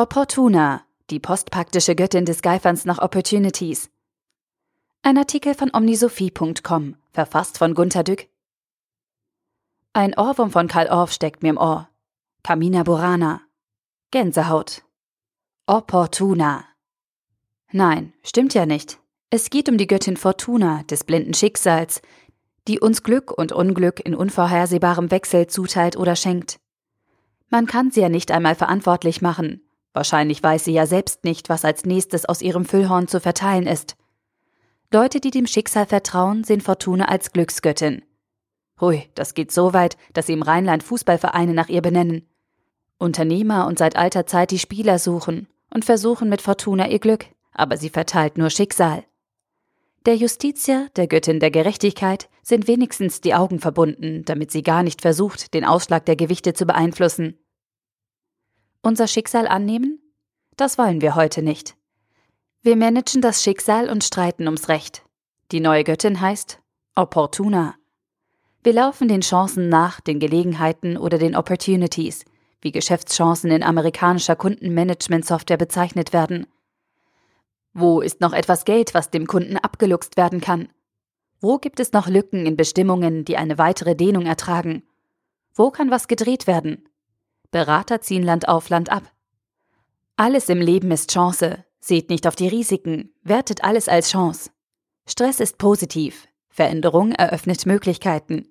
Opportuna, die postpraktische Göttin des Geiferns nach Opportunities. Ein Artikel von omnisophie.com, verfasst von Gunter Dück. Ein Ohrwurm von Karl Orff steckt mir im Ohr. Camina Burana. Gänsehaut. Opportuna. Nein, stimmt ja nicht. Es geht um die Göttin Fortuna des blinden Schicksals, die uns Glück und Unglück in unvorhersehbarem Wechsel zuteilt oder schenkt. Man kann sie ja nicht einmal verantwortlich machen. Wahrscheinlich weiß sie ja selbst nicht, was als nächstes aus ihrem Füllhorn zu verteilen ist. Leute, die dem Schicksal vertrauen, sehen Fortuna als Glücksgöttin. Hui, das geht so weit, dass sie im Rheinland Fußballvereine nach ihr benennen. Unternehmer und seit alter Zeit die Spieler suchen und versuchen mit Fortuna ihr Glück, aber sie verteilt nur Schicksal. Der Justitia, der Göttin der Gerechtigkeit, sind wenigstens die Augen verbunden, damit sie gar nicht versucht, den Ausschlag der Gewichte zu beeinflussen. Unser Schicksal annehmen? Das wollen wir heute nicht. Wir managen das Schicksal und streiten ums Recht. Die neue Göttin heißt Opportuna. Wir laufen den Chancen nach, den Gelegenheiten oder den Opportunities, wie Geschäftschancen in amerikanischer Kundenmanagement-Software bezeichnet werden. Wo ist noch etwas Geld, was dem Kunden abgeluchst werden kann? Wo gibt es noch Lücken in Bestimmungen, die eine weitere Dehnung ertragen? Wo kann was gedreht werden? Berater ziehen Land auf Land ab. Alles im Leben ist Chance. Seht nicht auf die Risiken, wertet alles als Chance. Stress ist positiv. Veränderung eröffnet Möglichkeiten.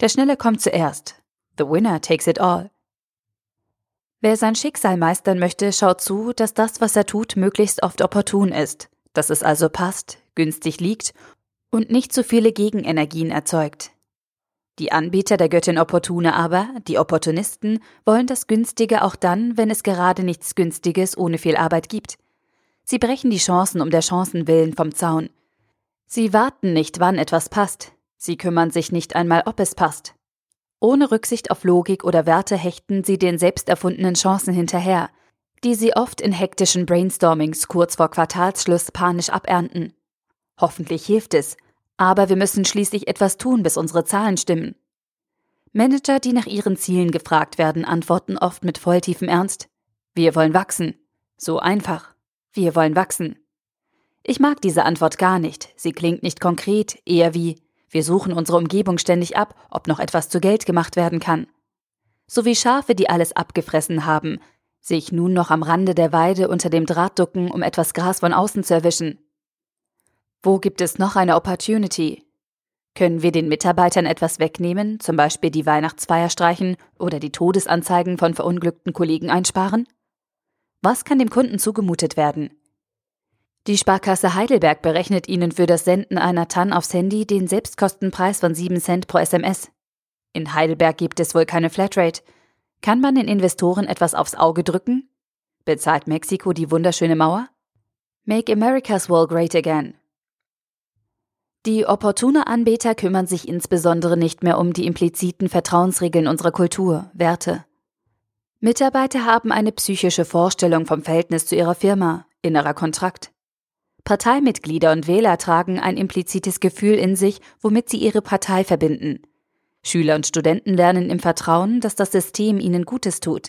Der Schnelle kommt zuerst. The winner takes it all. Wer sein Schicksal meistern möchte, schaut zu, dass das, was er tut, möglichst oft opportun ist, dass es also passt, günstig liegt und nicht zu viele Gegenenergien erzeugt. Die Anbieter der Göttin Opportune aber, die Opportunisten, wollen das Günstige auch dann, wenn es gerade nichts Günstiges ohne viel Arbeit gibt. Sie brechen die Chancen um der Chancen willen vom Zaun. Sie warten nicht, wann etwas passt. Sie kümmern sich nicht einmal, ob es passt. Ohne Rücksicht auf Logik oder Werte hechten sie den selbst erfundenen Chancen hinterher, die sie oft in hektischen Brainstormings kurz vor Quartalsschluss panisch abernten. Hoffentlich hilft es, aber wir müssen schließlich etwas tun, bis unsere Zahlen stimmen. Manager, die nach ihren Zielen gefragt werden, antworten oft mit volltiefem Ernst. Wir wollen wachsen. So einfach. Wir wollen wachsen. Ich mag diese Antwort gar nicht. Sie klingt nicht konkret, eher wie wir suchen unsere Umgebung ständig ab, ob noch etwas zu Geld gemacht werden kann. So wie Schafe, die alles abgefressen haben, sich nun noch am Rande der Weide unter dem Draht ducken, um etwas Gras von außen zu erwischen. Wo gibt es noch eine Opportunity? Können wir den Mitarbeitern etwas wegnehmen, zum Beispiel die Weihnachtsfeier streichen oder die Todesanzeigen von verunglückten Kollegen einsparen? Was kann dem Kunden zugemutet werden? Die Sparkasse Heidelberg berechnet Ihnen für das Senden einer TAN aufs Handy den Selbstkostenpreis von 7 Cent pro SMS. In Heidelberg gibt es wohl keine Flatrate. Kann man den Investoren etwas aufs Auge drücken? Bezahlt Mexiko die wunderschöne Mauer? Make America's Wall Great Again. Die opportune Anbeter kümmern sich insbesondere nicht mehr um die impliziten Vertrauensregeln unserer Kultur, Werte. Mitarbeiter haben eine psychische Vorstellung vom Verhältnis zu ihrer Firma, innerer Kontrakt. Parteimitglieder und Wähler tragen ein implizites Gefühl in sich, womit sie ihre Partei verbinden. Schüler und Studenten lernen im Vertrauen, dass das System ihnen Gutes tut.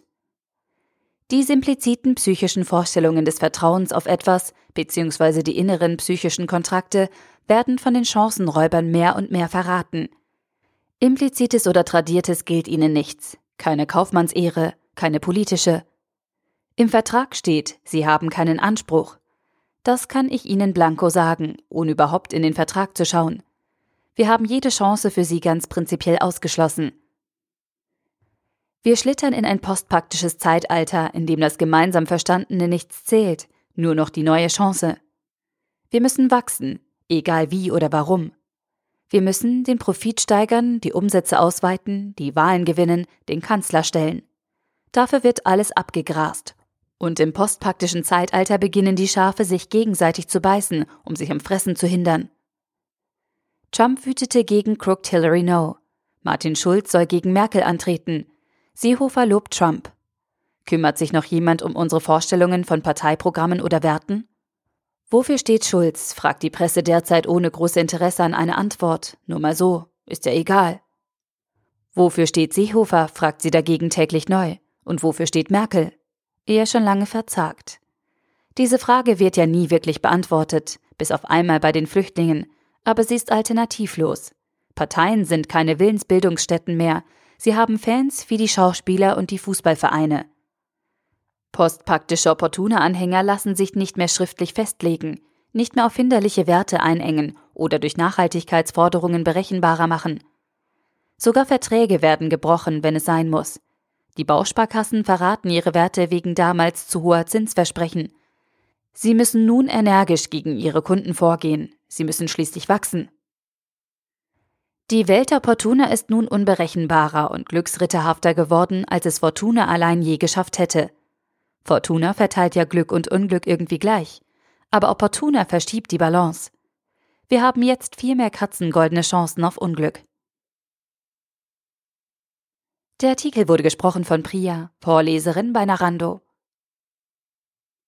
Diese impliziten psychischen Vorstellungen des Vertrauens auf etwas bzw. die inneren psychischen Kontrakte werden von den Chancenräubern mehr und mehr verraten. Implizites oder Tradiertes gilt ihnen nichts, keine Kaufmannsehre, keine politische. Im Vertrag steht, sie haben keinen Anspruch, das kann ich Ihnen blanko sagen, ohne überhaupt in den Vertrag zu schauen. Wir haben jede Chance für Sie ganz prinzipiell ausgeschlossen. Wir schlittern in ein postpraktisches Zeitalter, in dem das gemeinsam Verstandene nichts zählt, nur noch die neue Chance. Wir müssen wachsen, egal wie oder warum. Wir müssen den Profit steigern, die Umsätze ausweiten, die Wahlen gewinnen, den Kanzler stellen. Dafür wird alles abgegrast und im postpraktischen Zeitalter beginnen die Schafe sich gegenseitig zu beißen, um sich am Fressen zu hindern. Trump wütete gegen Crooked Hillary No. Martin Schulz soll gegen Merkel antreten. Seehofer lobt Trump. Kümmert sich noch jemand um unsere Vorstellungen von Parteiprogrammen oder Werten? Wofür steht Schulz? fragt die Presse derzeit ohne große Interesse an eine Antwort. Nur mal so, ist ja egal. Wofür steht Seehofer? fragt sie dagegen täglich neu. Und wofür steht Merkel? eher schon lange verzagt. Diese Frage wird ja nie wirklich beantwortet, bis auf einmal bei den Flüchtlingen, aber sie ist alternativlos. Parteien sind keine Willensbildungsstätten mehr, sie haben Fans wie die Schauspieler und die Fußballvereine. Postpaktische opportune Anhänger lassen sich nicht mehr schriftlich festlegen, nicht mehr auf hinderliche Werte einengen oder durch Nachhaltigkeitsforderungen berechenbarer machen. Sogar Verträge werden gebrochen, wenn es sein muss. Die Bausparkassen verraten ihre Werte wegen damals zu hoher Zinsversprechen. Sie müssen nun energisch gegen ihre Kunden vorgehen. Sie müssen schließlich wachsen. Die Welt der Fortuna ist nun unberechenbarer und glücksritterhafter geworden, als es Fortuna allein je geschafft hätte. Fortuna verteilt ja Glück und Unglück irgendwie gleich. Aber Opportuna verschiebt die Balance. Wir haben jetzt viel mehr katzengoldene Chancen auf Unglück. Der Artikel wurde gesprochen von Priya, Vorleserin bei Narando.